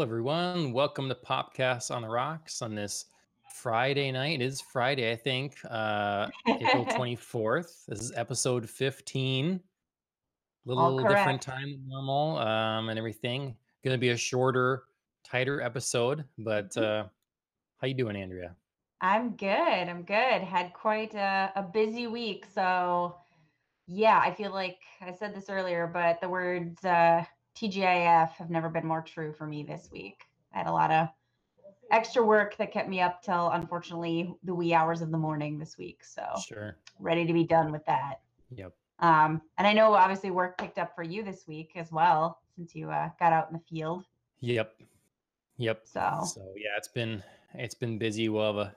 Hello, everyone. Welcome to Popcast on the Rocks on this Friday night. It is Friday, I think, uh, April 24th. This is episode 15. A little different time than normal um, and everything. Going to be a shorter, tighter episode. But Mhm. uh, how you doing, Andrea? I'm good. I'm good. Had quite a, a busy week. So, yeah, I feel like I said this earlier, but the words uh, TGIF have never been more true for me this week. I had a lot of extra work that kept me up till, unfortunately, the wee hours of the morning this week. So, Sure. ready to be done with that. Yep. Um, and I know obviously work picked up for you this week as well, since you uh, got out in the field. Yep. Yep. So, So yeah, it's been it's been busy. We'll have a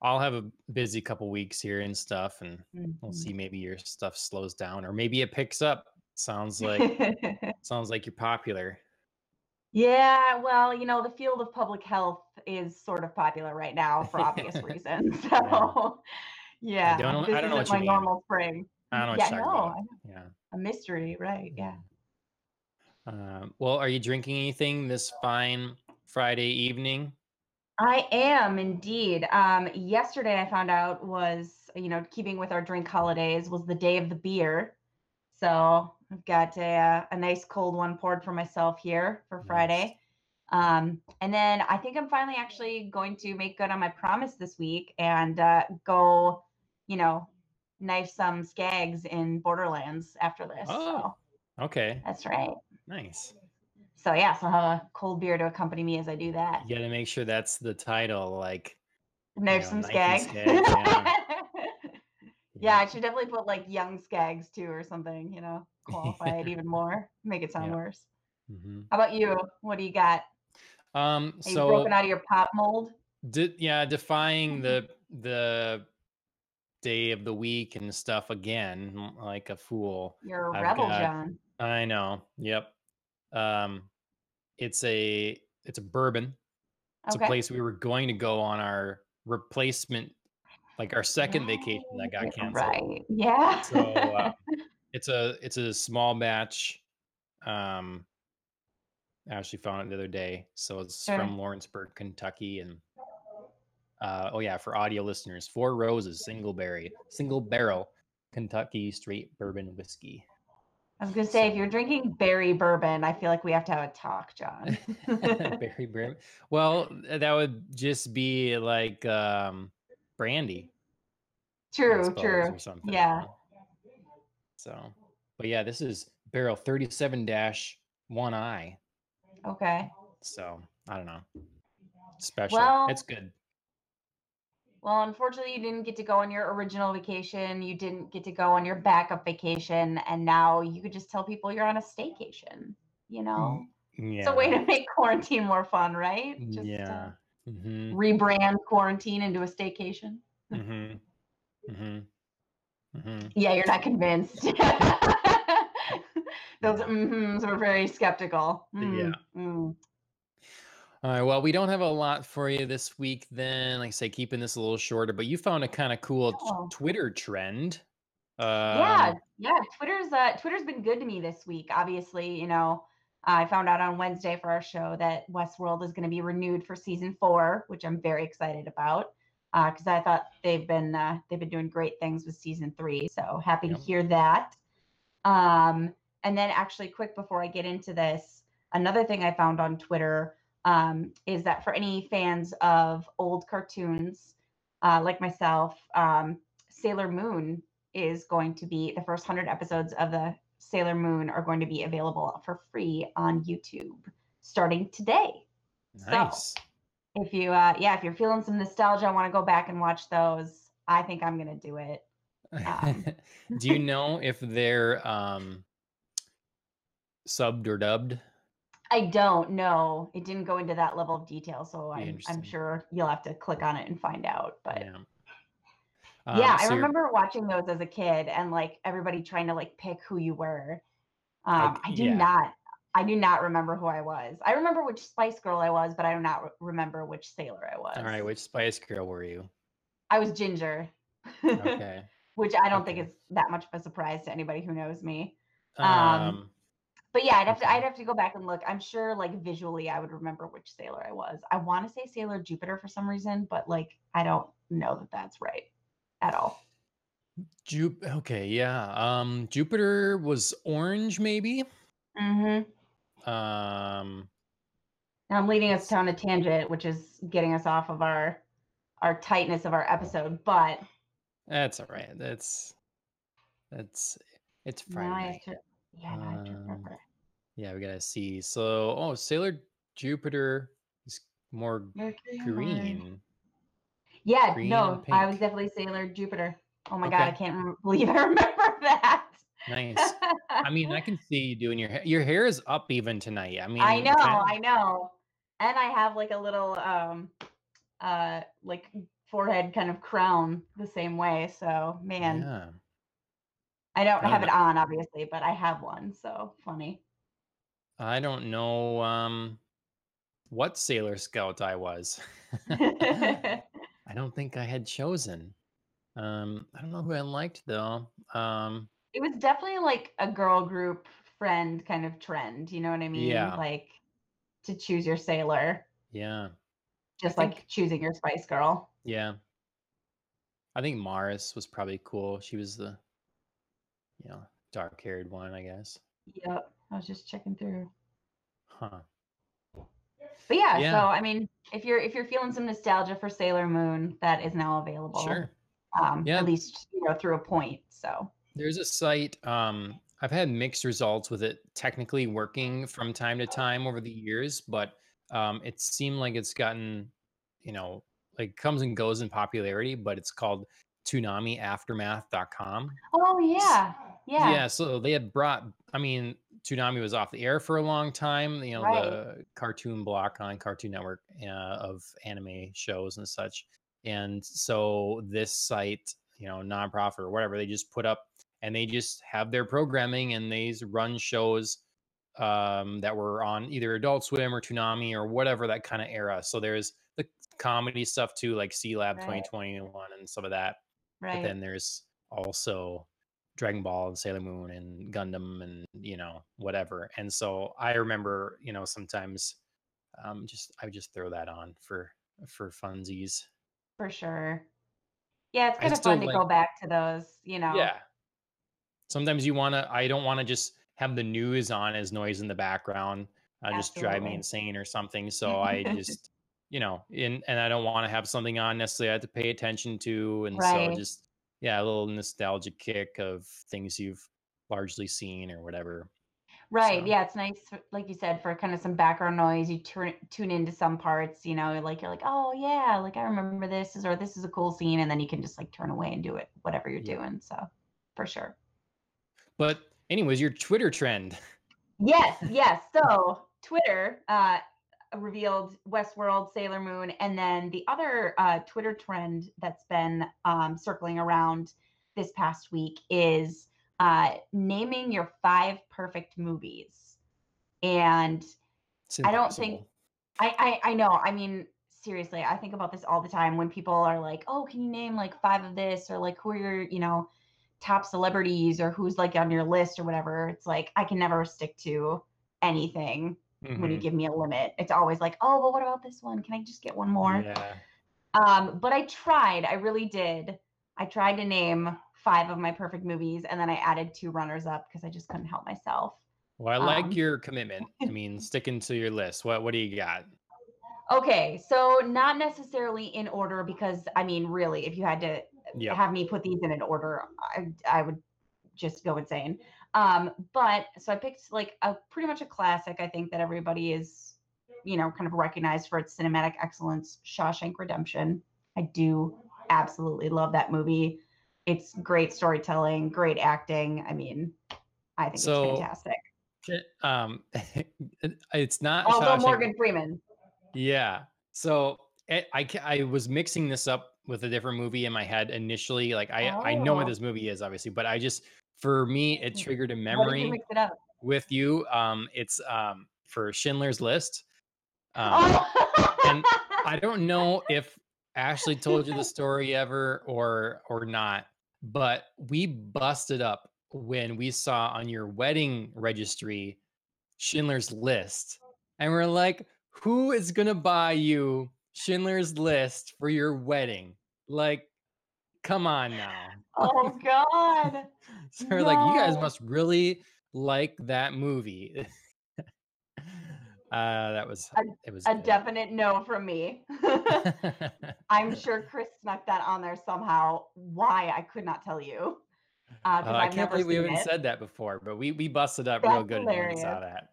I'll have a busy couple weeks here and stuff, and we'll mhm. see. Maybe your stuff slows down, or maybe it picks up. Sounds like sounds like you're popular. Yeah, well, you know, the field of public health is sort of popular right now for obvious reasons. So, I don't yeah, know. this I don't know isn't what my normal spring. I don't know what Yeah, you're no, talking I about. Yeah. A mystery, right? Yeah. Um, well, are you drinking anything this fine Friday evening? I am indeed. Um, yesterday I found out was, you know, keeping with our drink holidays was the day of the beer. So I've got a, uh, a nice cold one poured for myself here for Nice. Friday. Um, and then I think I'm finally actually going to make good on my promise this week and uh, go, you know, knife some skags in Borderlands after this. Oh, So okay. that's right. Nice. So yeah, so I'll have a cold beer to accompany me as I do that. You got to make sure that's the title. Like, you Knife know, some skags. Yeah. Yeah, I should definitely put like young skags too or something, you know, qualify it even more, make it sound Yeah. worse. hmm How about you? What do you got? Um. Are you broken So, out of your pop mold? di- yeah, defying the the day of the week and stuff again, like a fool. You're a I've rebel, got. John. I know. Yep. Um. It's a it's a bourbon. It's a place we were going to go on our replacement, like our second vacation that got canceled. Right. Yeah. So uh, it's a it's a small batch. Um, I actually found it the other day. So it's Sure. from Lawrenceburg, Kentucky, and uh, oh yeah, for audio listeners, Four Roses single berry, single barrel Kentucky straight bourbon whiskey. I was gonna say, if you're drinking berry bourbon, I feel like we have to have a talk, John. berry bourbon. Well, that would just be like um, brandy, True, true. or something. Yeah. So, but yeah, this is barrel thirty-seven dash one eye. Okay. So I don't know. Special. Well, It's good. well, unfortunately, you didn't get to go on your original vacation. You didn't get to go on your backup vacation, and now you could just tell people you're on a staycation. You know, Mm, it's a way to make quarantine more fun, right? Just uh, Yeah. Mm-hmm. rebrand quarantine into a staycation. Mm-hmm. Mm-hmm. Mm-hmm. Yeah, you're not convinced. Those Yeah. mm-hms were very skeptical. Yeah. Mm, mm. All right. Well, we don't have a lot for you this week then. Like I say, keeping this a little shorter, but you found a kind of cool t-. Twitter trend. Yeah, Um, yeah. Twitter's uh, Twitter's been good to me this week. Obviously, you know, I found out on Wednesday for our show that Westworld is going to be renewed for season four, which I'm very excited about because I thought they've been uh, they've been doing great things with season three. So happy to hear that. Um, and then actually, quick before I get into this, another thing I found on Twitter um, is that for any fans of old cartoons uh, like myself, um, Sailor Moon is going to be the first 100 episodes of the Sailor Moon are going to be available for free on YouTube starting today. So nice. if you, uh, yeah, if you're feeling some nostalgia, I want to go back and watch those, I think I'm going to do it. Um, Do you know if they're um, subbed or dubbed? I don't know. It didn't go into that level of detail, so I'm I'm sure you'll have to click on it and find out. But Yeah. Yeah, Um, I so you're, remember watching those as a kid and like everybody trying to like pick who you were. I, Um, I do yeah. not I do not remember who I was. I remember which Spice Girl I was, but I do not re- remember which sailor I was. All right. Which Spice Girl were you? I was Ginger, Okay. which I don't think is that much of a surprise to anybody who knows me. Um, Um, but yeah, I'd have to I'd have to go back and look. I'm sure like visually I would remember which sailor I was. I want to say Sailor Jupiter for some reason, but like I don't know that that's right at all. Jup okay, yeah. Um, Jupiter was orange, maybe. Mm-hmm. Um, Now I'm leading us down a tangent, which is getting us off of our our tightness of our episode. But that's all right. That's that's it's Friday now I have night. to, yeah, now I have to Um, yeah, we gotta see. So, oh, Sailor Jupiter is more Mercury green, Yeah, green no, I was definitely Sailor Jupiter. Oh my god, I can't believe I remember that. nice. I mean, I can see you doing your hair. Your hair is up even tonight. I mean, I know, I know. And I have like a little um uh like forehead kind of crown the same way. So man, yeah. I don't have it on obviously, but I have one. So funny. I don't know um what Sailor Scout I was. I don't think I had chosen. Um, I don't know who I liked though. Um, it was definitely like a girl group friend kind of trend, you know what I mean? yeah, Like to choose your sailor, yeah. I just think, like choosing your Spice Girl. yeah. I think Mars was probably cool. She was the, you know, dark haired one, I guess. Yep. I was just checking through. Huh. But yeah, so I mean, if you're if you're feeling some nostalgia for Sailor Moon, that is now available. sure. Um, Yeah, at least you know through a point. So there's a site. Um, I've had mixed results with it technically working from time to time over the years, but um, it seemed like it's gotten, you know, like comes and goes in popularity, but it's called toonamiaftermath.com. Oh yeah, yeah, Yeah, so they had brought, I mean, Toonami was off the air for a long time, you know, right, the cartoon block on Cartoon Network uh, of anime shows and such. And so this site, you know, nonprofit or whatever, they just put up and they just have their programming and they run shows um, that were on either Adult Swim or Toonami or whatever that kind of era. So there's the comedy stuff too, like Sealab right, 2021 and some of that. But right. then there's also Dragon Ball and Sailor Moon and Gundam and you know whatever. And so I remember, you know, sometimes um, just I would just throw that on for for funsies. For sure. Yeah, it's I kind of still fun to go back to those. You know. yeah. Sometimes you want to. I don't want to just have the news on as noise in the background. Uh, just drive me insane or something. So I just, you know, in and I don't want to have something on necessarily I have to pay attention to. And so just yeah, a little nostalgic kick of things you've largely seen or whatever. Right. So Yeah, it's nice, like you said, for kind of some background noise. You turn tune into some parts, you know, like you're like, oh yeah, like I remember this is or this is a cool scene, and then you can just like turn away and do it, whatever you're yeah. doing. So for sure. But anyways, your Twitter trend. Yes, yes. So Twitter uh revealed Westworld, Sailor Moon, and then the other uh Twitter trend that's been um circling around this past week is uh naming your five perfect movies. And I don't think. I, I I know. I mean, seriously, I think about this all the time when people are like, "Oh, can you name like five of this?" or like, "Who are your, you know, top celebrities or who's like on your list or whatever." It's like I can never stick to anything when you hmm give me a limit. It's always like, "Oh, well, what about this one? Can I just get one more?" Yeah. Um, but I tried. I really did. I tried to name five of my perfect movies, and then I added two runners up because I just couldn't help myself. Well, I like Um, your commitment. I mean, sticking to your list. What what do you got? Okay, so not necessarily in order because I mean, really, if you had to Yep. have me put these in an order, I I would just go insane. Um, but so I picked like a pretty much a classic. I think that everybody is, you know, kind of recognized for its cinematic excellence. Shawshank Redemption. I do absolutely love that movie. It's great storytelling, great acting. I mean, I think it's fantastic. Um it's not Also, Shawshank Morgan Freeman. yeah so it, I, I was mixing this up with a different movie in my head initially like i i know what Oh, this movie is obviously but i just for me it triggered a what did you memory with you um it's um for schindler's list um and i don't know if ashley told you the story ever or or not but we busted up when we saw on your wedding registry Schindler's List, and we're like, who is gonna buy you Schindler's List for your wedding? Like, come on now. Oh God. so we're like, you guys must really like that movie. uh, that was it was A good. definite no from me. I'm sure Chris snuck that on there somehow. Why I could not tell you. Uh, Uh, I can't believe we haven't it. said that before, but we we busted up real That's good when we saw that.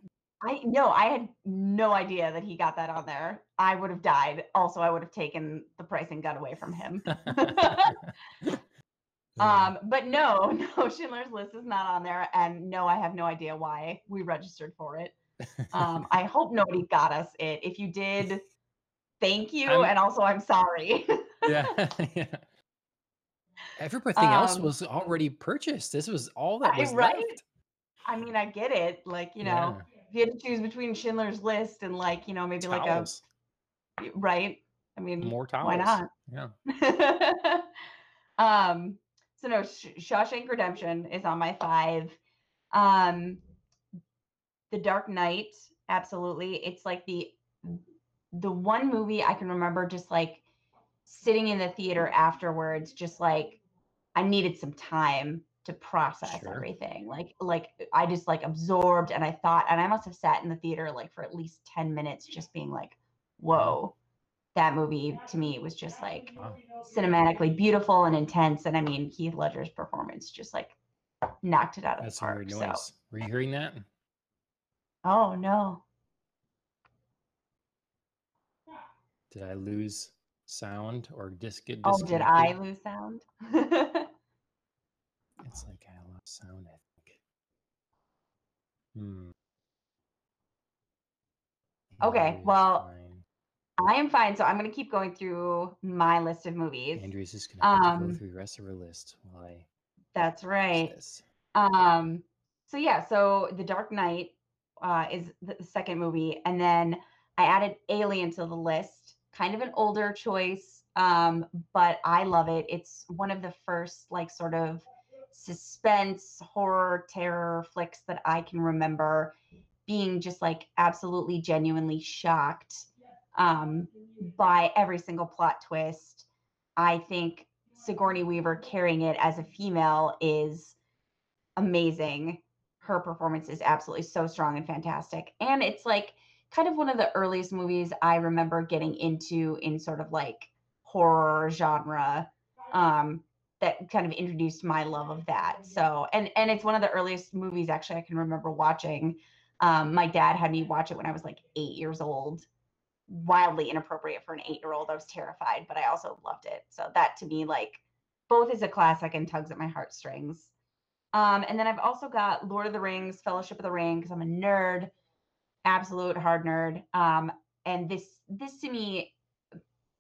I no, I had no idea that he got that on there. I would have died. Also, I would have taken the pricing gun away from him. um, but no, no, Schindler's List is not on there, and no, I have no idea why we registered for it. Um, I hope nobody got us it. If you did, thank you, I'm- and also I'm sorry. yeah, yeah. Everything else Um, was already purchased. This was all that I- was right? left. I mean, I get it. Like you know, if you had to choose between Schindler's List and like you know maybe. Towels. like a right. I mean, more towels. why not? Yeah. um so no Sh- shawshank redemption is on my five um the dark knight absolutely it's like the the one movie i can remember just like sitting in the theater afterwards just like i needed some time to process Sure. everything like like uh, i just like absorbed and i thought and i must have sat in the theater like for at least 10 minutes just being like mm-hmm. whoa that movie to me was just like Wow. cinematically beautiful and intense. And I mean, Heath Ledger's performance just like knocked it out of That's the park. So, noise. Were you hearing that? oh no, Did I lose sound or just get oh, did I lose sound? It's like I lost sound, I think. Hmm. Okay, well, fine. I am fine. So I'm gonna keep going through my list of movies. Andrea's just gonna to um, go through the rest of her list while I That's right. Um, so yeah, so The Dark Knight uh, is the the second movie, and then I added Alien to the list. Kind of an older choice, um, but I love it. It's one of the first like sort of suspense, horror, terror flicks that I can remember being just like absolutely genuinely shocked um, by every single plot twist. I think Sigourney Weaver carrying it as a female is amazing. Her performance is absolutely so strong and fantastic. And it's like kind of one of the earliest movies I remember getting into in sort of like horror genre. Um, that kind of introduced my love of that. So, and and it's one of the earliest movies actually I can remember watching. Um, my dad had me watch it when I was like eight years old. Wildly inappropriate for an eight-year-old. I was terrified, but I also loved it. So that to me, like, both is a classic and tugs at my heartstrings. Um, and then I've also got Lord of the Rings, Fellowship of the Ring, because I'm a nerd, absolute hard nerd. Um, and this this to me,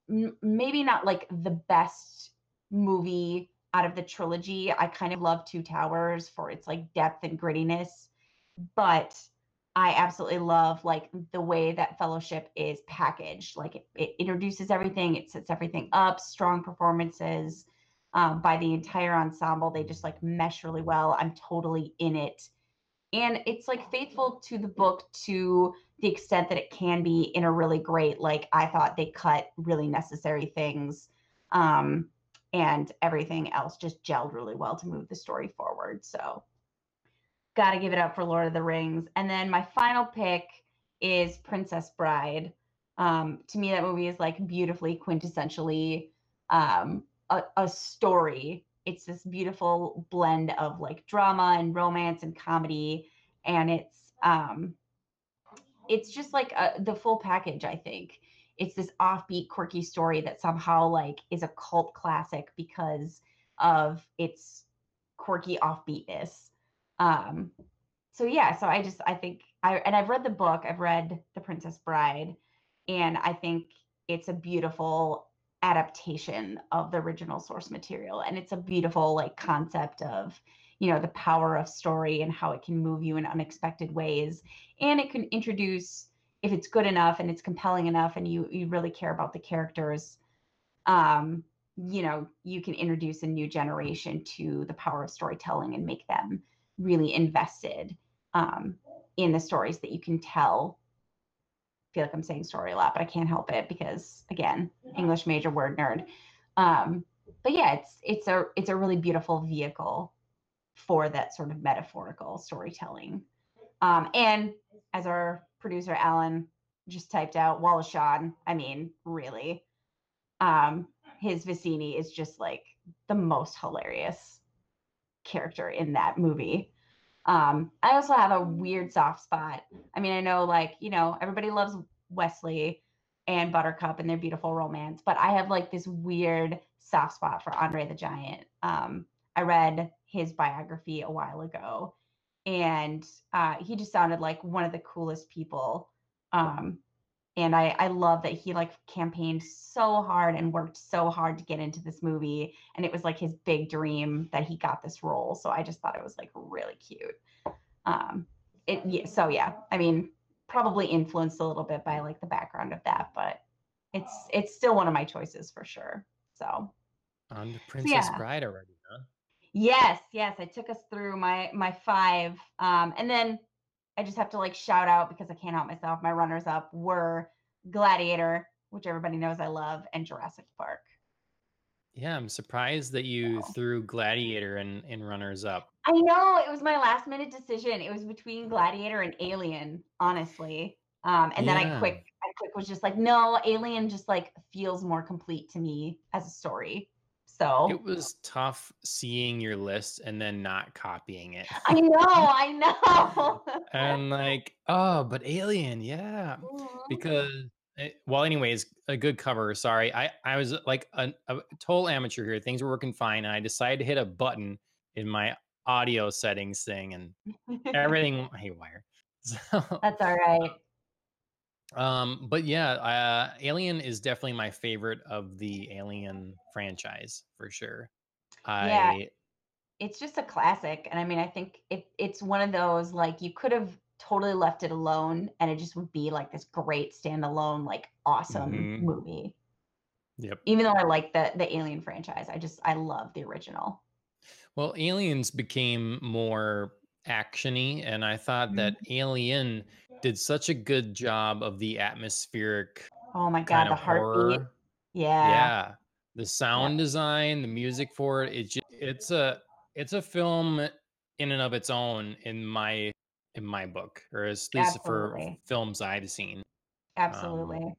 m- maybe not like the best movie out of the trilogy. I kind of love Two Towers for its like depth and grittiness, but I absolutely love like the way that Fellowship is packaged. Like it, it introduces everything, it sets everything up, strong performances um, by the entire ensemble. They just like mesh really well. I'm totally in it. And it's like faithful to the book to the extent that it can be in a really great, like, I thought they cut really necessary things. Um, and everything else just gelled really well to move the story forward. So, got to give it up for Lord of the Rings. And then my final pick is Princess Bride. Um, to me, that movie is like beautifully, quintessentially um, a, a story. It's this beautiful blend of like drama and romance and comedy, and it's um, it's just like a, the full package. I think it's this offbeat, quirky story that somehow like is a cult classic because of its quirky offbeatness. Um, so yeah, so I just I think I and I've read the book. I've read The Princess Bride, and I think it's a beautiful adaptation of the original source material and it's a beautiful like concept of you know the power of story and how it can move you in unexpected ways and it can introduce if it's good enough and it's compelling enough and you you really care about the characters um you know you can introduce a new generation to the power of storytelling and make them really invested um in the stories that you can tell. I feel like I'm saying story a lot, but I can't help it because again, English major word nerd. Um, but yeah, it's it's a it's a really beautiful vehicle for that sort of metaphorical storytelling. Um, and as our producer Alan just typed out, Wallace Shawn, I mean, really, um, his Vizzini is just like the most hilarious character in that movie. Um, I also have a weird soft spot. I mean, I know like, you know, everybody loves Westley and Buttercup and their beautiful romance, but I have like this weird soft spot for Andre the Giant. Um, I read his biography a while ago, and uh, he just sounded like one of the coolest people. Um, and I, I love that he like campaigned so hard and worked so hard to get into this movie, and it was like his big dream that he got this role. So I just thought it was like really cute. Um, it yeah, so yeah, I mean, probably influenced a little bit by like the background of that, but it's it's still one of my choices for sure. So on the Princess yeah. Bride already? Yes, yes. I took us through my my five. Um, and then I just have to like shout out because I can't help myself. My runners up were Gladiator, which everybody knows I love, and Jurassic Park. Yeah, I'm surprised that you so. threw Gladiator in, in runners up. I know it was my last minute decision. It was between Gladiator and Alien, honestly. Um, and then. I quick I quick was just like, no, Alien just like feels more complete to me as a story. So it was tough seeing your list and then not copying it. I know, I know. and like, oh, but Alien, yeah, mm-hmm. because it, eh, well, anyways, a good cover. Sorry, I I was like a, a total amateur here. Things were working fine, and I decided to hit a button in my audio settings thing, and everything haywire. So that's all right. Um, but yeah, uh, Alien is definitely my favorite of the Alien franchise for sure. I yeah, it's just a classic, and I mean, I think it it's one of those like you could have totally left it alone, and it just would be like this great standalone, like awesome mm-hmm. movie. Yep. Even though I like the the Alien franchise, I just I love the original. Well, Aliens became more actiony, and I thought mm-hmm. that Alien did such a good job of the atmospheric. Oh my god, the heartbeat. Horror. Yeah. Yeah. The sound yeah. design, the music for it, it's just, it's a it's a film in and of its own in my in my book, or at least Absolutely. for films I've seen. Absolutely. Um,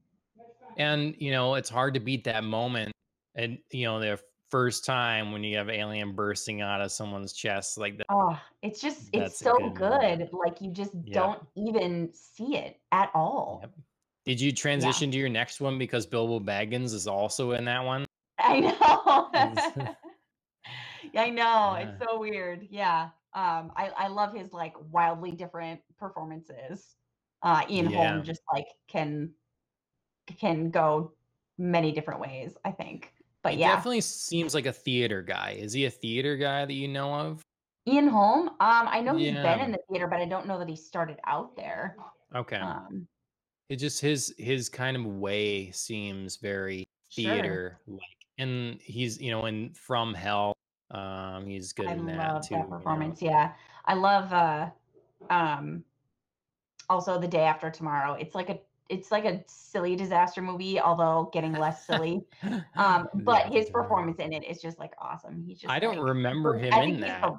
and you know, it's hard to beat that moment. And you know, the first time when you have alien bursting out of someone's chest like that. Oh, it's just it's so good. good. Like you just don't even see it at all. Yep. Did you transition yeah. to your next one because Bilbo Baggins is also in that one? I know. I know. Yeah. It's so weird. Yeah. Um, I, I love his like wildly different performances. Uh, Ian. Holm just like can can go many different ways, I think. But he yeah, definitely seems like a theater guy. Is he a theater guy that you know of? Ian Holm. Um, I know he's been in the theater, but I don't know that he started out there. Okay. Um, it just his his kind of way seems very theater like, sure. and he's you know in From Hell. Um, he's good I in that too. That performance, you know? yeah. I love uh, um, also the day after tomorrow. It's like a it's like a silly disaster movie, although getting less silly. Um, but his performance in it is just like awesome. He's just I don't like, remember him in that.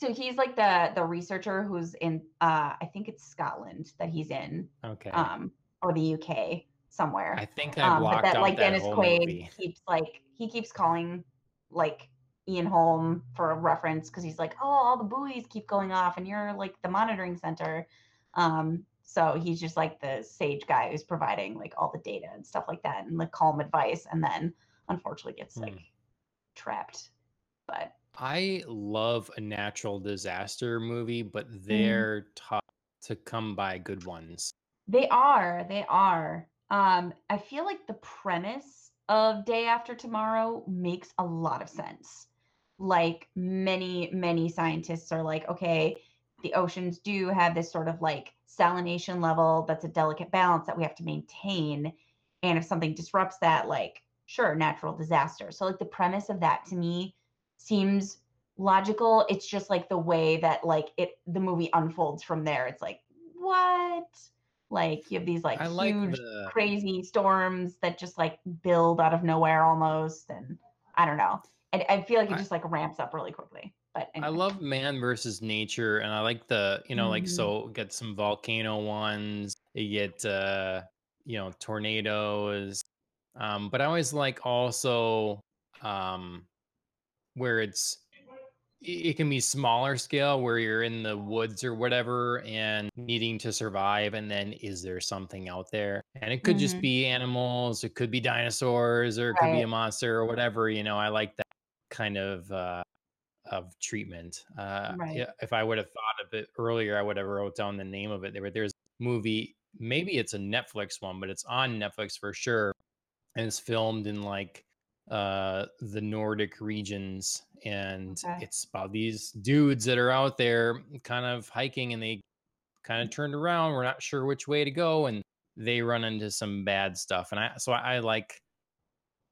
So he's like the the researcher who's in uh I think it's Scotland that he's in. Okay. Um or the UK somewhere. I think I blocked um, but that, like that Dennis Quaid movie. keeps like he keeps calling like Ian Holm for a reference because he's like, oh, all the buoys keep going off, and you're like the monitoring center. Um, so he's just like the sage guy who's providing like all the data and stuff like that and the calm advice and then unfortunately gets like mm. trapped. But I love a natural disaster movie, but mm. they're mm. tough to come by good ones. They are. They are. Um, I feel like the premise of Day After Tomorrow makes a lot of sense. Like many, many scientists are like, okay, the oceans do have this sort of like salination level that's a delicate balance that we have to maintain and if something disrupts that like sure natural disaster so like the premise of that to me seems logical. It's just like the way that like it the movie unfolds from there. It's like, what? Like you have these like I like huge the crazy storms that just like build out of nowhere almost and I don't know. And I feel like it I just like ramps up really quickly. But I love man versus nature, and I like the you know like Mhm. so get some volcano ones. You get uh you know tornadoes, um, but I always like also um where it's it can be smaller scale where you're in the woods or whatever and needing to survive and then is there something out there and it could just Mhm. be animals it could be dinosaurs or it could be a monster or whatever you know i like that kind of uh of treatment uh Right. if i would have thought of it earlier i would have wrote down the name of it there there's a movie maybe it's a netflix one but it's on netflix for sure and it's filmed in like uh the Nordic regions and Okay. it's about these dudes that are out there kind of hiking and they kind of turned around we're not sure which way to go and they run into some bad stuff and I so I, I like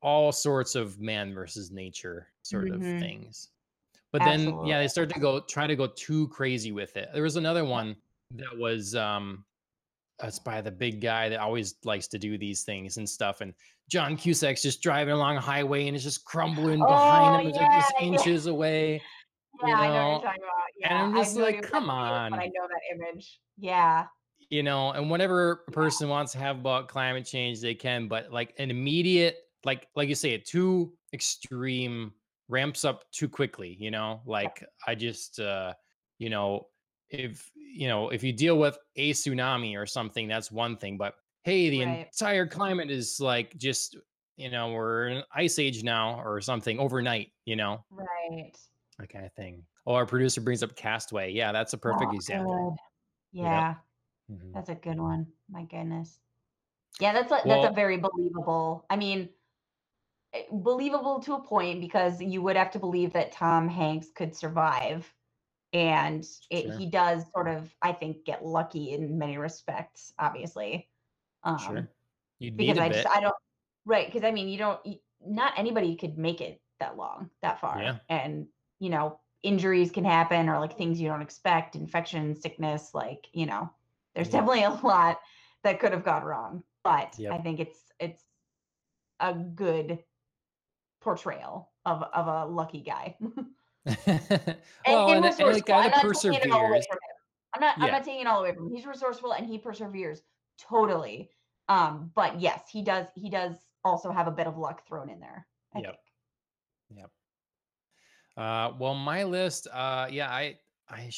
all sorts of man versus nature sort of Mhm. things but then yeah they start to go try to go too crazy with it there was another one that was um that's by the big guy that always likes to do these things and stuff. And John Cusack's just driving along a highway and it's just crumbling behind Oh him. It's like yeah, just yeah. inches away, Yeah, you I know what you're talking about. And Yeah, I'm just like, come but I know that image. Yeah. you know. And whatever a Yeah. person wants to have about climate change, they can. But like an immediate, like like you say, a too extreme ramps up too quickly. You know, like I just, uh, you know, if you know if you deal with a tsunami or something, that's one thing. But hey, the Right. entire climate is like just you know we're in an ice age now or something overnight. You know, Right. that kind of thing. Oh, our producer brings up Castaway. Yeah, that's a perfect Oh, example. good. Yep. Yeah, Mhm. that's a good one. My goodness. Yeah, that's a that's a very believable. I mean, believable to a point because you would have to believe that Tom Hanks could survive, and it, sure, he does sort of, I think, get lucky in many respects, obviously. Um, sure. You'd because need a I just. I don't right because I mean you don't y- not anybody could make it that long that far, Yeah. and you know injuries can happen or like things you don't expect, infection, sickness, like you know there's Yep. definitely a lot that could have gone wrong, but I think it's it's a good portrayal of of a lucky guy. And well, and and, and a resourceful. guy I'm that not taking it all away perseveres. from him. I'm not I'm not taking it all away from him. He's resourceful and he perseveres totally. Um, but yes, he does he does also have a bit of luck thrown in there, I think. Yep. Yep. Uh, well, my list, uh, yeah, I I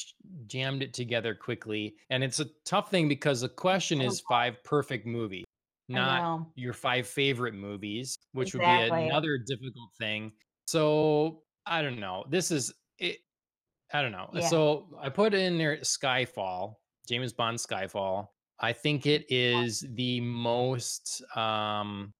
jammed it together quickly, and it's a tough thing because the question is five perfect movies, not your five favorite movies, which would be another difficult thing. So I don't know. This is it. I don't know. Yeah. So I put in there Skyfall, James Bond Skyfall. I think it is the most um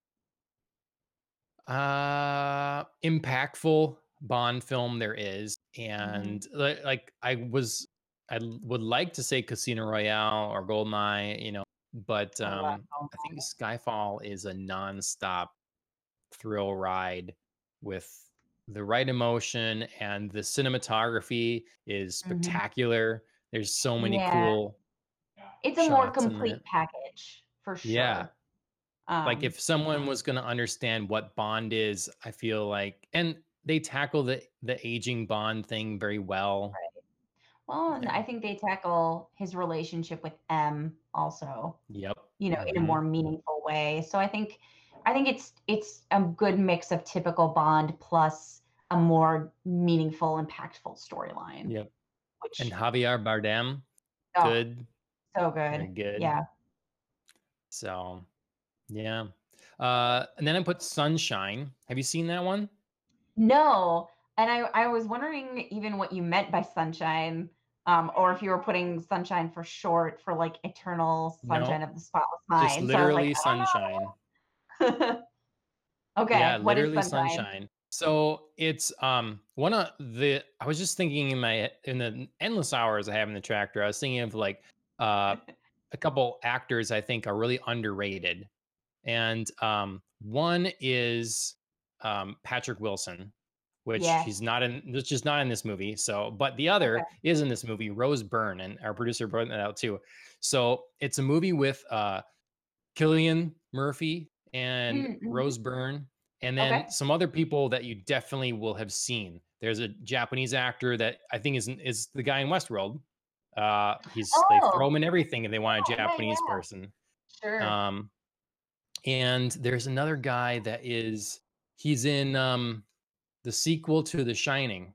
uh impactful Bond film there is. Mhm. And li- like I was I would like to say Casino Royale or Goldeneye, you know, but I love um I think Skyfall is a nonstop thrill ride with the right emotion and the cinematography is Mhm. spectacular. There's so many Yeah. cool It's a more shots in it. complete package for sure. Yeah. sure. Like Um, if someone was going to understand what Bond is, I feel like and they tackle the the aging Bond thing very well. right. Well, and I think they tackle his relationship with M also. Yep. you know, in a Mhm. more meaningful way. So I think I think it's it's a good mix of typical Bond plus a more meaningful, impactful storyline, Yep. And Javier Bardem, oh, good, so very good. good. Yeah. So, yeah. Uh and then I put Sunshine. Have you seen that one? No, and I I was wondering even what you meant by sunshine, um, or if you were putting sunshine for short for like eternal sunshine No, of the spotless just mind. So like, literally sunshine. okay. Yeah, Okay, is literally sunshine? sunshine. So it's um one of the I was just thinking in my in the endless hours I have in the tractor, I was thinking of like uh a couple actors I think are really underrated. And um one is um Patrick Wilson. Which Yeah. she's not in, which is not in this movie. So, but the other Okay. is in this movie, Rose Byrne, and our producer brought that out too. So it's a movie with uh Cillian Murphy and Mm, mhm. Rose Byrne, and then Okay. some other people that you definitely will have seen. There's a Japanese actor that I think is is the guy in Westworld. Uh, he's they throw Oh. him in everything if they want a Oh, Japanese yeah. person. Sure. Um, and there's another guy that is he's in um the sequel to The Shining.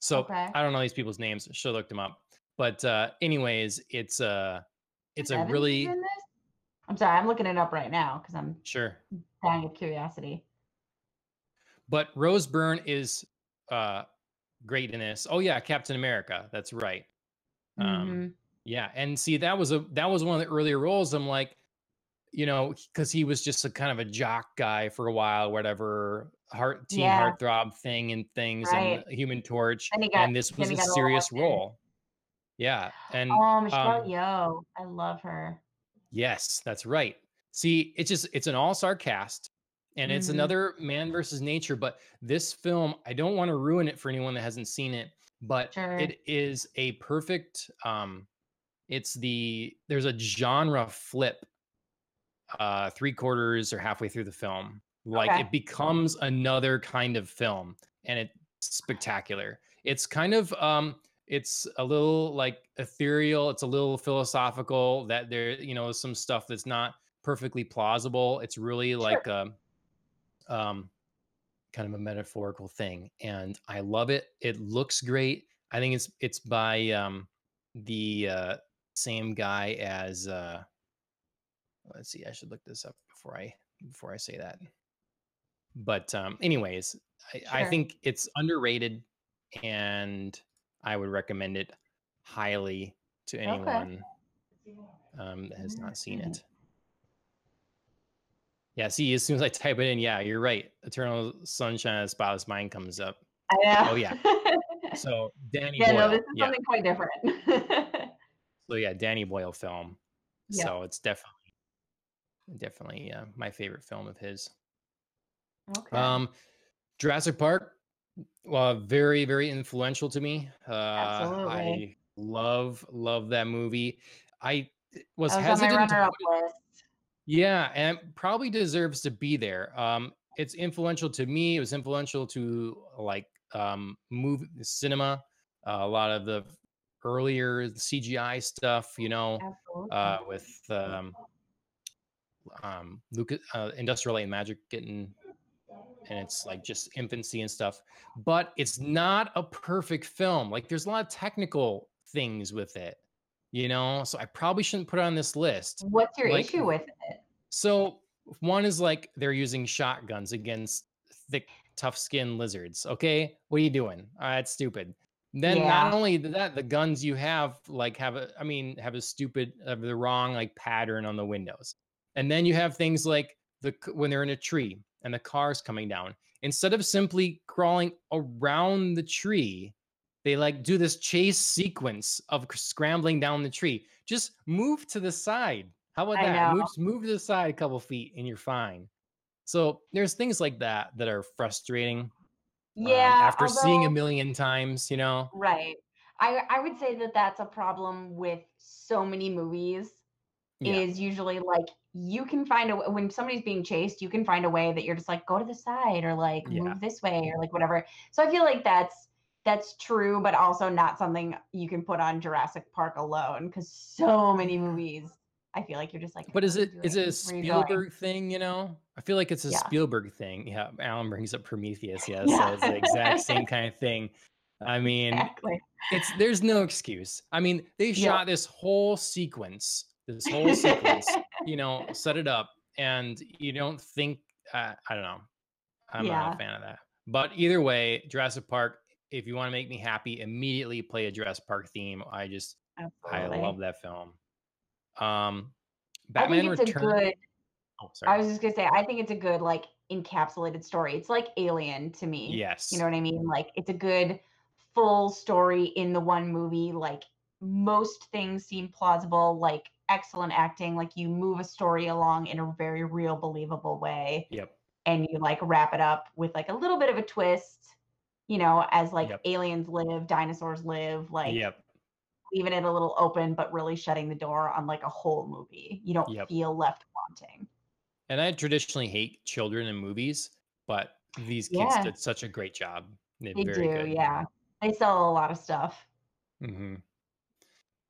So Okay. I don't know these people's names. Should have looked them up. But uh, anyways, it's uh it's a really? I'm sorry, I'm looking it up right now because I'm sure. dying of curiosity. But Rose Byrne is uh great in this. Oh yeah, Captain America. That's right. Um Mhm. yeah, and see that was a that was one of the earlier roles. I'm like, you know, because he was just a kind of a jock guy for a while, whatever heart teen Yeah. heartthrob thing and things Right. and Human Torch. He got and this was a got a little serious role. Yeah. And Oh, Michelle um Yeoh. I love her. yes, that's right. See, it's just it's an all-star cast and it's Mhm. another man versus nature, but this film, I don't want to ruin it for anyone that hasn't seen it, but Sure. it is a perfect um it's the there's a genre flip uh three quarters or halfway through the film like Okay. it becomes another kind of film and it's spectacular it's kind of um it's a little like ethereal it's a little philosophical that there you know some stuff that's not perfectly plausible it's really Sure. like a um kind of a metaphorical thing and i love it it looks great i think it's it's by um the uh same guy as uh let's see i should look this up before i before i say that but um anyways i, I think it's underrated and i would recommend it highly to Okay. anyone um that has not seen it yeah see as soon as i type it in yeah you're right eternal sunshine of the spotless mind comes up oh yeah so danny Boyle. yeah, no, this is yeah something quite different. so yeah danny boyle film yeah. so it's definitely definitely uh, my favorite film of his. Okay. um jurassic park well very very influential to me. Uh Absolutely. i love love that movie. I was was hesitant to it- yeah and probably deserves to be there. Um it's influential to me it was influential to like um movie cinema uh, a lot of the earlier cgi stuff you know uh, with um, um, Lucas, uh, Industrial Light and Magic getting, and it's like just infancy and stuff. But it's not a perfect film. Like there's a lot of technical things with it, you know. So I probably shouldn't put it on this list. What's your like- issue with it? So one is like they're using shotguns against thick, tough skin lizards. Okay, what are you doing? Uh, that's stupid. Then Yeah. not only that, the guns you have like have a, I mean, have a stupid, have the wrong like pattern on the windows. And then you have things like the when they're in a tree and the car's coming down. Instead of simply crawling around the tree, they like do this chase sequence of scrambling down the tree. Just move to the side. How about I that? Move, move to the side a couple feet and you're fine. So there's things like that that are frustrating. um, Yeah. after seeing a million times, you know. Right. I I would say that that's a problem with so many movies. Yeah. Is usually like you can find a when somebody's being chased, you can find a way that you're just like go to the side or like Yeah. move this way or like whatever. So I feel like that's that's true, but also not something you can put on Jurassic Park alone because so many movies. I feel like you're just like. But is "What are it is it a doing? Where are you going?" Spielberg thing? You know, I feel like it's a Yeah. Spielberg thing. Yeah, Alan brings up Prometheus. Yes, Yeah. so it's the exact same kind of thing. I mean, Exactly. it's there's no excuse. I mean, they shot this whole sequence, this whole sequence, you know, set it up, and you don't think uh, I don't know. I'm not a fan of that. But either way, Jurassic Park. If you want to make me happy, immediately play a Jurassic Park theme. I just Absolutely. I love that film. Um, I Batman think it's Return. a good. oh, sorry. I was just gonna say, I think it's a good like encapsulated story. It's like Alien to me. yes. You know what I mean? Like it's a good full story in the one movie. Like most things seem plausible, like excellent acting, like you move a story along in a very real, believable way, Yep. and you like wrap it up with like a little bit of a twist. you know, as like Yep. aliens live, dinosaurs live, like Yep. leaving it a little open, but really shutting the door on like a whole movie. You don't Yep. feel left wanting. And I traditionally hate children in movies, but these kids Yeah, did such a great job. They very do. good. Yeah. They sell a lot of stuff. hmm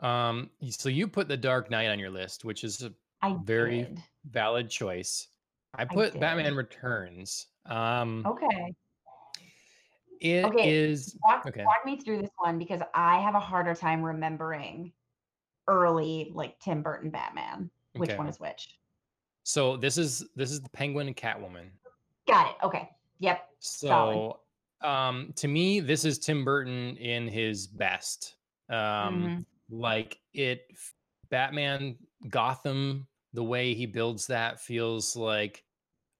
Um, so you put The Dark Knight on your list, which is a I very did. valid choice. I I put did. Batman Returns. Um, Okay. it Okay. is Walk, okay. walk me through this one because I have a harder time remembering early like Tim Burton Batman. Which Okay. one is which? So this is this is the Penguin and Catwoman. Got it. Okay. Yep. So um to me, this is Tim Burton in his best. Um Mhm. Like it Batman Gotham, the way he builds that feels like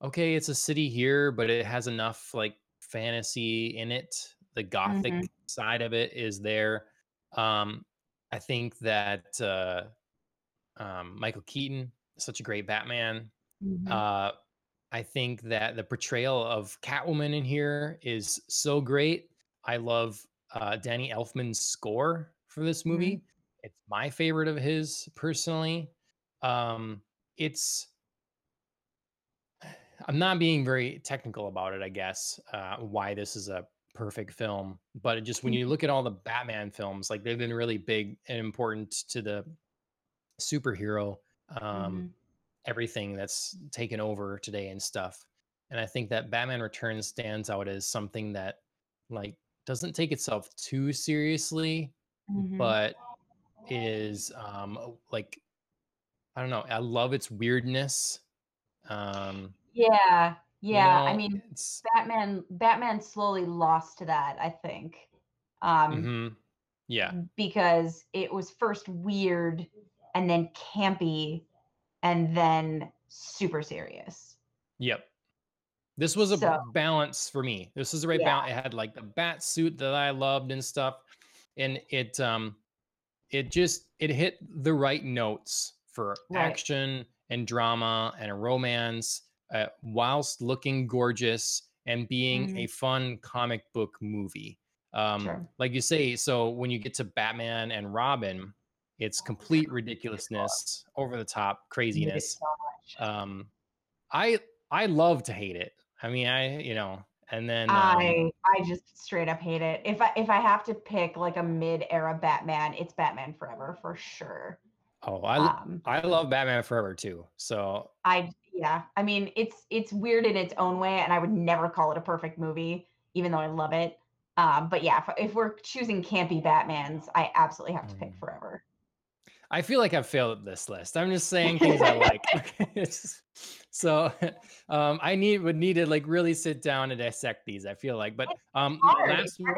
okay, it's a city here, but it has enough like fantasy in it. The gothic Mhm. side of it is there. Um I think that uh um Michael Keaton is such a great Batman. Mhm. Uh, I think that the portrayal of Catwoman in here is so great. I love uh, Danny Elfman's score for this Mhm. movie. It's my favorite of his personally. Um, it's I'm not being very technical about it, I guess, uh, why this is a perfect film. But it just when you look at all the Batman films, like they've been really big and important to the superhero um, Mhm. everything that's taken over today and stuff. And I think that Batman Returns stands out as something that like doesn't take itself too seriously, Mhm. but is um like I don't know. I love its weirdness. Um, Yeah. you Yeah. I mean, it's Batman Batman slowly lost to that, I think. Um, mhm. yeah, because it was first weird and then campy and then super serious. yep. This was a So, balance for me. This was the right yeah. balance. It had like the bat suit that I loved and stuff, and it um it just it hit the right notes for Right. action and drama and a romance uh, whilst looking gorgeous and being a Mhm. fun comic book movie um Sure. like you say so when you get to batman and robin it's complete ridiculousness over the top craziness um i i love to hate it i mean i you know and then um I I just straight up hate it. If I if I have to pick like a mid-era Batman, it's Batman Forever for sure. oh i Um, i love batman forever too so I yeah, I mean it's it's weird in its own way, and I would never call it a perfect movie, even though I love it. Um, but yeah, if, if we're choosing campy Batmans, I absolutely have to pick mm. Forever. I feel like I've failed at this list. I'm just saying things I like. So um, I need would need to like really sit down and dissect these. I feel like, but um, last It's one,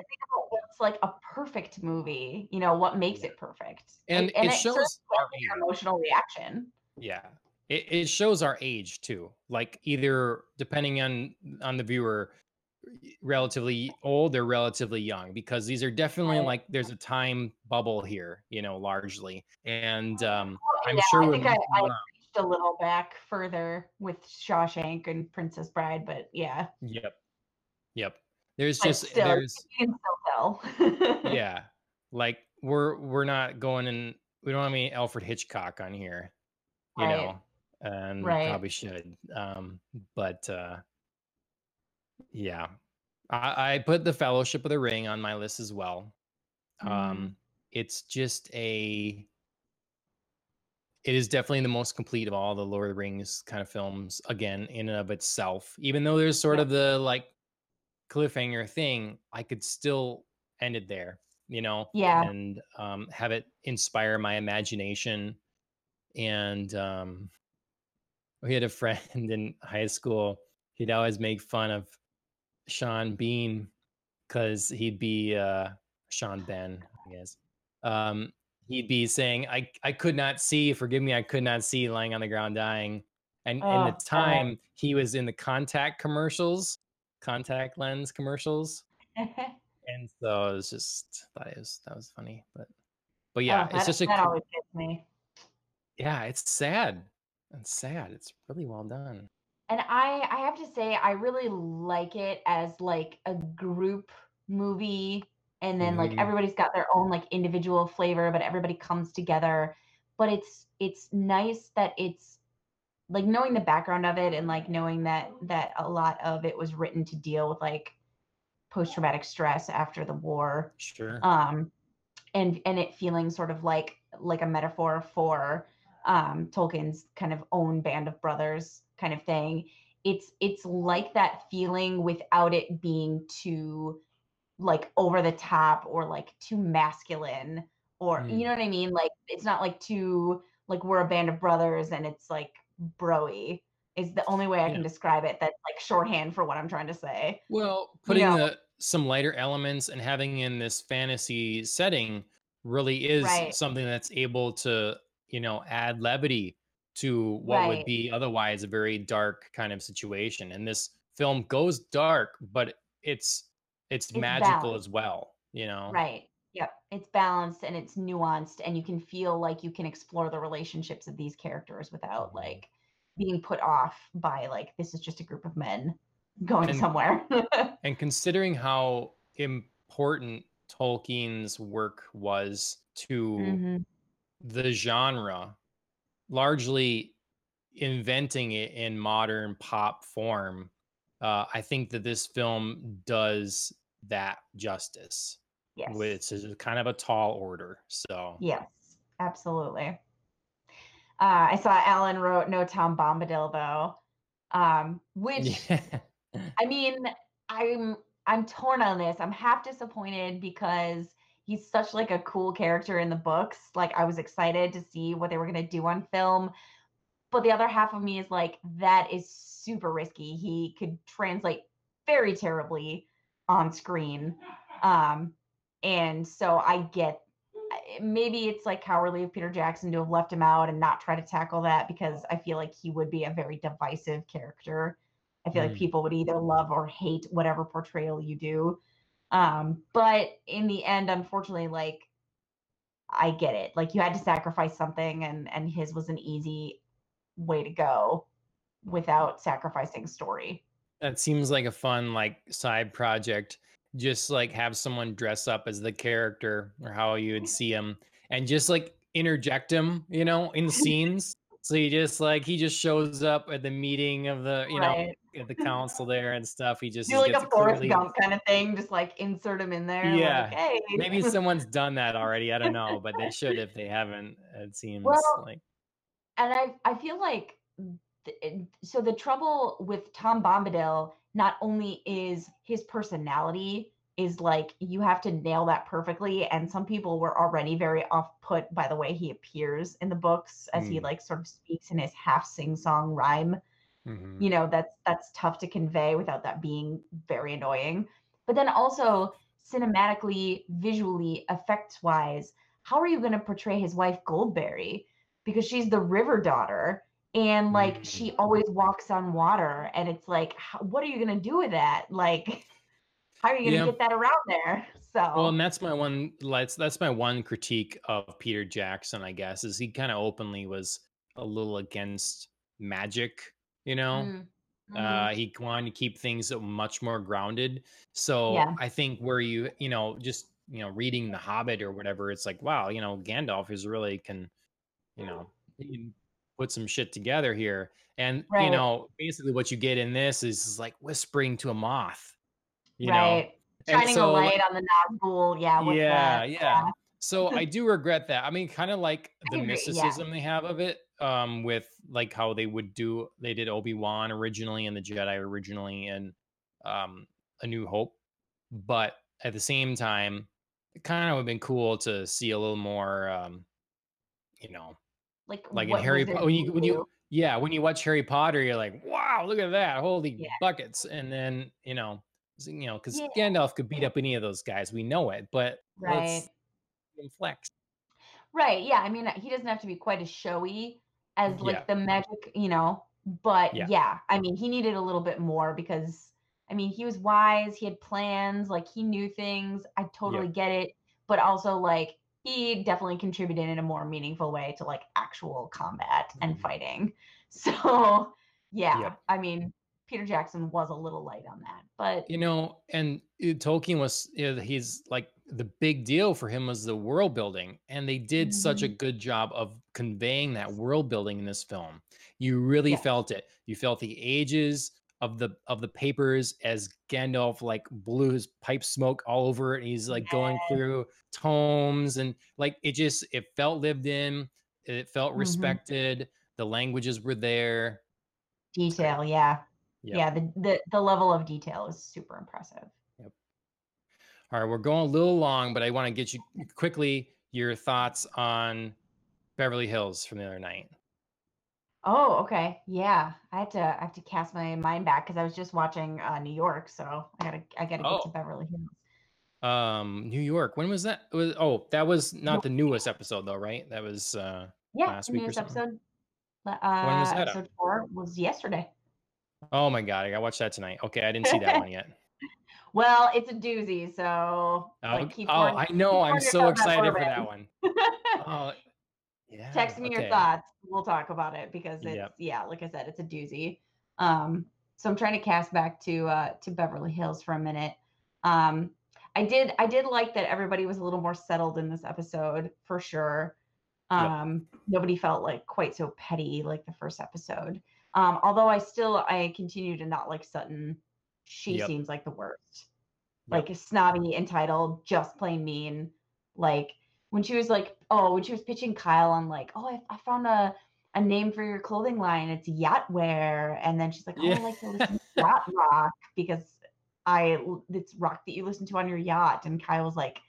what's like a perfect movie. You know what makes yeah, it perfect, and and, and it it shows our like your age. emotional reaction. Yeah, it, it shows our age too. Like either depending on on the viewer, relatively old or relatively young, because these are definitely like there's a time bubble here. You know, largely, and um, I'm yeah, sure I think I, I reached a little back further with Shawshank and Princess Bride, but yeah, Yep, yep. There's but just still, there's you can still tell. yeah like we're we're not going in we don't have any alfred hitchcock on here you Right, know and right. probably should um but uh yeah i i put the fellowship of the ring on my list as well Mm, um it's just a it is definitely the most complete of all the lord of the rings kind of films again in and of itself even though there's sort of the like cliffhanger thing, I could still end it there, you know, yeah. and um, have it inspire my imagination. And um, we had a friend in high school. He'd always make fun of Sean Bean because he'd be uh, Sean Ben, I guess. Um, he'd be saying, "I I could not see. Forgive me, I could not see." Lying on the ground, dying. And in the Oh, time he was in the contact commercials, contact lens commercials, and so it was just thought it was that was funny. But but yeah, oh, it's just a that always gets me. yeah, it's sad. It's sad. It's really well done. And I I have to say I really like it as like a group movie and then like Mhm. everybody's got their own like individual flavor but everybody comes together but it's it's nice that it's like knowing the background of it and like knowing that that a lot of it was written to deal with like post traumatic stress after the war Sure. um and and it feeling sort of like like a metaphor for um Tolkien's kind of own band of brothers kind of thing it's it's like that feeling without it being too like over the top or like too masculine or Mm. you know what I mean like it's not like too like we're a band of brothers and it's like broy is the only way I Yeah. can describe it that's like shorthand for what I'm trying to say Well, putting know- the some lighter elements and having in this fantasy setting really is Right. something that's able to, you know, add levity to what would be otherwise a very dark kind of situation. And this film goes dark, but it's it's, It's magical balanced. as well, you know. Right. Yep. It's balanced and it's nuanced, and you can feel like you can explore the relationships of these characters without Mhm. like being put off by like this is just a group of men going And- somewhere. And considering how important Tolkien's work was to Mhm. the genre, largely inventing it in modern pop form, uh, I think that this film does that justice, Yes. which is kind of a tall order. So, Yes. Absolutely. Uh, I saw Alan wrote no Tom Bombadil though, um, which yeah. I mean, I'm I'm torn on this. I'm half disappointed because he's such like a cool character in the books. Like I was excited to see what they were going to do on film. But the other half of me is like that is super risky. He could translate very terribly on screen. Um and so I get maybe it's like cowardly of Peter Jackson to have left him out and not try to tackle that because I feel like he would be a very divisive character. I feel like Mm. people would either love or hate whatever portrayal you do. Um, but in the end, unfortunately, like I get it. Like you had to sacrifice something and and his was an easy way to go without sacrificing story. that seems like a fun like side project. Just like have someone dress up as the character or how you would see him and just like interject him, you know, in scenes. So you just like he just shows up at the meeting of the, you know, Right. At the council there and stuff. He just Do like a Forrest Gump kind of thing, just like insert him in there. Yeah. Like, hey. Maybe someone's done that already. I don't know, but they should if they haven't. It seems Well, like and I I feel like th- so the trouble with Tom Bombadil not only is his personality is like you have to nail that perfectly and some people were already very off put by the way he appears in the books as he Mm. like sort of speaks in his half sing song rhyme mhm. you know that's that's tough to convey without that being very annoying but then also cinematically visually effects wise how are you going to portray his wife goldberry because she's the river daughter and like she Mm. always walks on water and it's like how, what are you going to do with that like how are you going to Yeah. get that around there so Well, and that's my one. That's that's my one critique of Peter Jackson. I guess is he kind of openly was a little against magic. You know, Mm, mhm. uh, he wanted to keep things much more grounded. So Yeah. I think where you you know just you know reading The Hobbit or whatever, it's like wow, you know Gandalf is really can you know can put some shit together here. And you know basically what you get in this is like whispering to a moth. You right And shining so, a like- light on the Nazgul yeah yeah, the, yeah. So I do regret that. I mean, kind of like the agree, yeah. mysticism they have of it, um, with like how they would do they did Obi Wan originally and the Jedi originally and um, A New Hope, but at the same time, it kind of would have been cool to see a little more, um, you know, like like in Harry Potter. When you when you yeah when you watch Harry Potter, you're like, wow, look at that, holy Yeah. buckets, and then you know. You know, because Yeah. Gandalf could beat up any of those guys. We know it, but right let's flex. Right. Yeah. I mean, he doesn't have to be quite as showy as like Yeah. the magic, you know, but Yeah. yeah. I mean, he needed a little bit more because I mean, he was wise, he had plans, like he knew things. I totally get it, but also like he definitely contributed in a more meaningful way to like actual combat and Mhm. fighting. So, yeah. Yep. I mean, Peter Jackson was a little light on that, but You know, and uh, Tolkien was uh, he's like the big deal for him was the world building, and they did such a Mhm. good job of conveying that world building in this film. You really yes. felt it. You felt the ages of the of the papers as Gandalf like blew his pipe smoke all over it. And he's like going through tomes and like it just it felt lived in. It felt Mhm. respected. The languages were there. Detail, yeah. Yep. Yeah, the, the the level of detail is super impressive. All right, we're going a little long, but I want to get you quickly your thoughts on Beverly Hills from the other night. Oh, okay. Yeah. I had to I have to cast my mind back because I was just watching uh New York, so I gotta I gotta get to Oh, Beverly Hills. um, New York. When was that? It was oh, that was not the newest episode though, right? That was uh Yeah, last the week or something. episode, le- When was uh that up? episode four was yesterday. Oh my god, I gotta watch that tonight. Okay, I didn't see that one yet. Well, it's a doozy, so Oh, like keep oh, I know. I'm so excited for that one. Oh, yeah. Text me your thoughts. We'll talk about it because it's Yep. yeah, like I said, it's a doozy. Um, so I'm trying to cast back to uh to Beverly Hills for a minute. Um, I did I did like that everybody was a little more settled in this episode for sure. Yep. Um, nobody felt like quite so petty like the first episode. Um, although I still I continue to not like Sutton. She Yep. seems like the worst Yep. like snobby, entitled, just plain mean. Like when she was like, oh, when she was pitching Kyle on like, oh, I, I found a a name for your clothing line. It's yacht wear, and then she's like, oh, I Yeah. like to listen to yacht rock because I it's rock that you listen to on your yacht. And Kyle was like,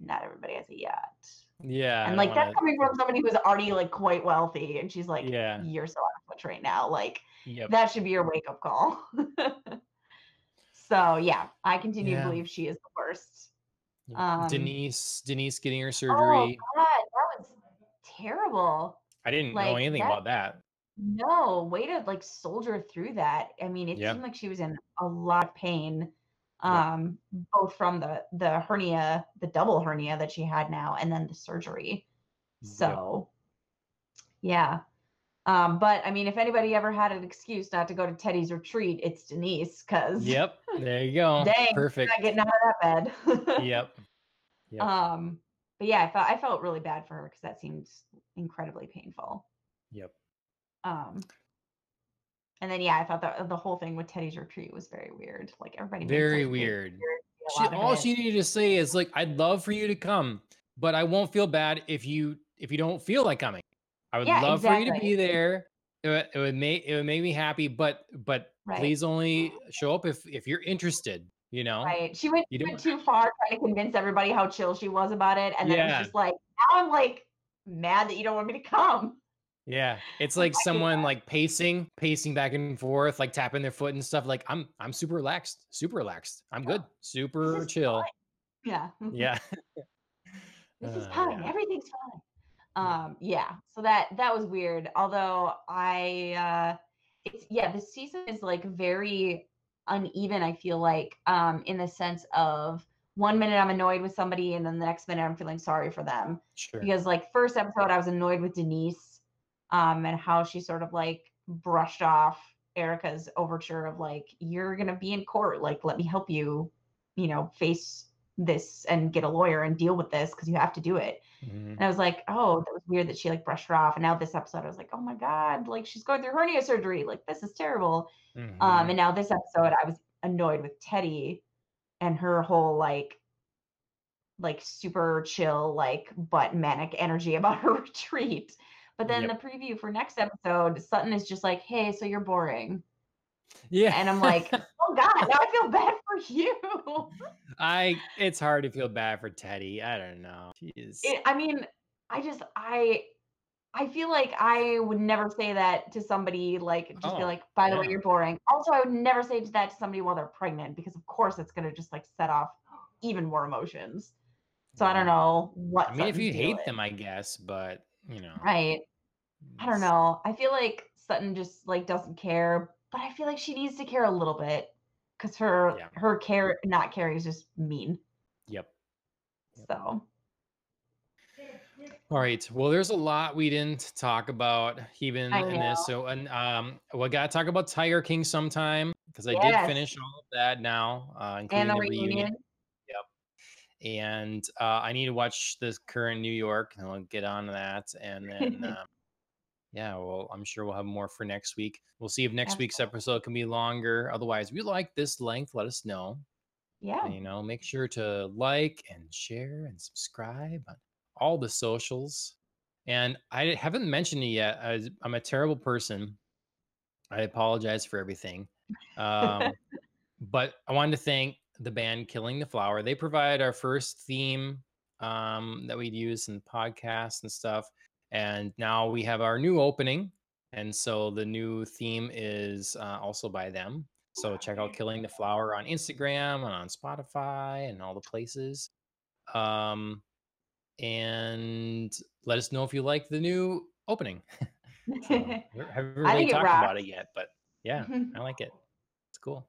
not everybody has a yacht. Yeah. And like that's wanna coming from somebody who's already like quite wealthy, and she's like, Yeah. you're so out of touch right now. Like Yep. that should be your wake up call. so yeah, I continue to believe she is the worst. Um, Denise Denise getting her surgery. Oh. God, that was terrible. I didn't know anything that. about that. No way to like soldier through that. I mean, it Yeah. seemed like she was in a lot of pain, Yep. um, both from the the hernia, the double hernia that she had now, and then the surgery. Yep. So yeah. Um, but I mean, if anybody ever had an excuse not to go to Teddi's retreat, it's Denise, because Yep. There you go. dang, Perfect. not getting out of that bed. Yep. Yep. Um, but yeah, I felt I felt really bad for her because that seemed incredibly painful. Yep. Um, and then yeah, I thought that the whole thing with Teddi's retreat was very weird. Like everybody Very weird. weird She all it. she needed to say is like, I'd love for you to come, but I won't feel bad if you if you don't feel like coming. I would Yeah, love for you to be there. It would, it would make it would make me happy, but but Right. please only show up if if you're interested. You know, Right. She went, went too far trying to convince everybody how chill she was about it. And then it was just like, now I'm like mad that you don't want me to come. Yeah, it's Like, like someone like pacing, pacing back and forth, like tapping their foot and stuff. Like I'm, I'm super relaxed, super relaxed. I'm Yeah. good, super chill. Yeah. Yeah, this is uh, fine. yeah, Everything's fine. Yeah, Um, yeah. So that that was weird. Although I uh it's yeah, the season is like very uneven, I feel like, um, in the sense of one minute I'm annoyed with somebody and then the next minute I'm feeling sorry for them. sure. Because like first episode I was annoyed with Denise, um, and how she sort of like brushed off Erika's overture of like, you're gonna be in court, like let me help you, you know, face this and get a lawyer and deal with this because you have to do it. Mhm. And I was like, oh, that was weird that she like brushed her off. And now this episode, I was like, oh my God, like she's going through hernia surgery. Like this is terrible. Um, Mhm. and now this episode, I was annoyed with Teddi and her whole like like super chill, like but manic energy about her retreat. But then Yep. the preview for next episode, Sutton is just like, hey, so you're boring. Yeah. And I'm like, oh God, now I feel bad for you. I. It's hard to feel bad for Teddi. I don't know. She's. it, I mean, I just I I feel like I would never say that to somebody like just be Oh, like, by the way, you're boring. Also, I would never say that to somebody while they're pregnant because of course it's gonna just like set off even more emotions. So I don't know what I mean, if you hate them, I guess, but you know. Right. I don't know. I feel like Sutton just like doesn't care, but I feel like she needs to care a little bit because her Yeah. her care not caring is just mean. Yep. Yep. So All right. Well, there's a lot we didn't talk about even in this. So, and um, we got to talk about Tiger King sometime because I did finish all of that now, uh, including And the reunion. reunion. And uh, I need to watch this current New York, and I'll get on that. And then, um, yeah, well, I'm sure we'll have more for next week. We'll see if next week's episode can be longer. Otherwise, if you like this length, let us know. Yeah. And, you know, make sure to like and share and subscribe on all the socials. And I haven't mentioned it yet. I, I'm a terrible person. I apologize for everything. Um, but I wanted to thank the band Killing the Flower. They provide our first theme um, that we'd use in podcasts and stuff. And now we have our new opening. And so the new theme is uh, also by them. So check out Killing the Flower on Instagram and on Spotify and all the places. Um, and let us know if you like the new opening. So, I haven't really talked about it yet, but yeah, I like it. It's cool.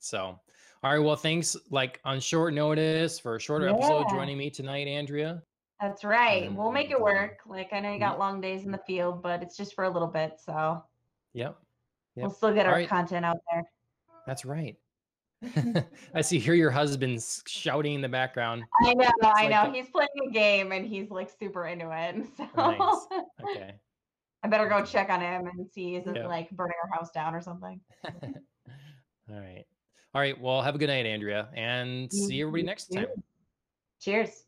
So, all right. Well, thanks. Like on short notice for a shorter episode, joining me tonight, Andrea. That's right. We'll make it work. Like I know you got Yep. long days in the field, but it's just for a little bit, so Yep. we'll still get All our right. content out there. That's right. I see. Hear your husband's shouting in the background. I know, I like know. the- He's playing a game and he's like super into it. So Nice. Okay. I better go check on him and see is it Yep. like burning our house down or something. All right. All right. Well, have a good night, Andrea, and see everybody next time. Cheers.